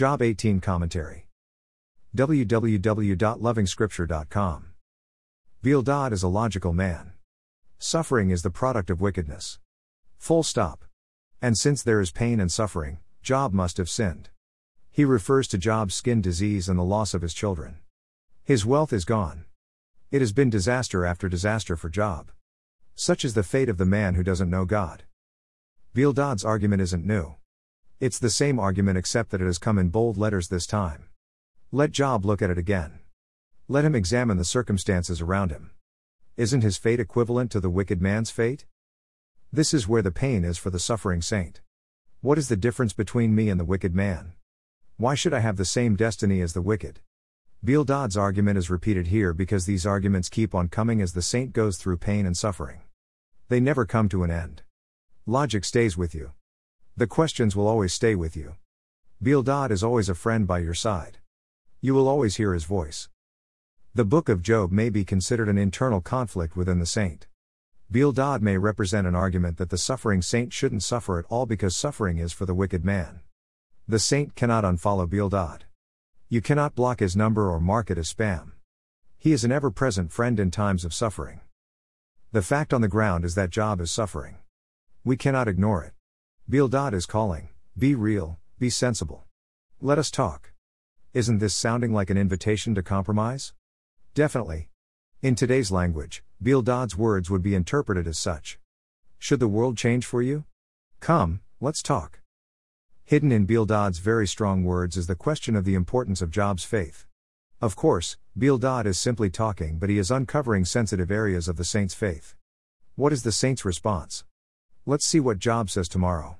Job 18 Commentary. www.lovingscripture.com. Bildad is a logical man. Suffering is the product of wickedness. Full stop. And since there is pain and suffering, Job must have sinned. He refers to Job's skin disease and the loss of his children. His wealth is gone. It has been disaster after disaster for Job. Such is the fate of the man who doesn't know God. Bildad's argument isn't new. It's the same argument except that it has come in bold letters this time. Let Job look at it again. Let him examine the circumstances around him. Isn't his fate equivalent to the wicked man's fate? This is where the pain is for the suffering saint. What is the difference between me and the wicked man? Why should I have the same destiny as the wicked? Bildad's argument is repeated here because these arguments keep on coming as the saint goes through pain and suffering. They never come to an end. Logic stays with you. The questions will always stay with you. Bildad is always a friend by your side. You will always hear his voice. The book of Job may be considered an internal conflict within the saint. Bildad may represent an argument that the suffering saint shouldn't suffer at all because suffering is for the wicked man. The saint cannot unfollow Bildad. You cannot block his number or mark it as spam. He is an ever present friend in times of suffering. The fact on the ground is that Job is suffering. We cannot ignore it. Bildad is calling, be real, be sensible. Let us talk. Isn't this sounding like an invitation to compromise? Definitely. In today's language, Bildad's words would be interpreted as such. Should the world change for you? Come, let's talk. Hidden in Bildad's very strong words is the question of the importance of Job's faith. Of course, Bildad is simply talking, but he is uncovering sensitive areas of the saint's faith. What is the saint's response? Let's see what Job says tomorrow.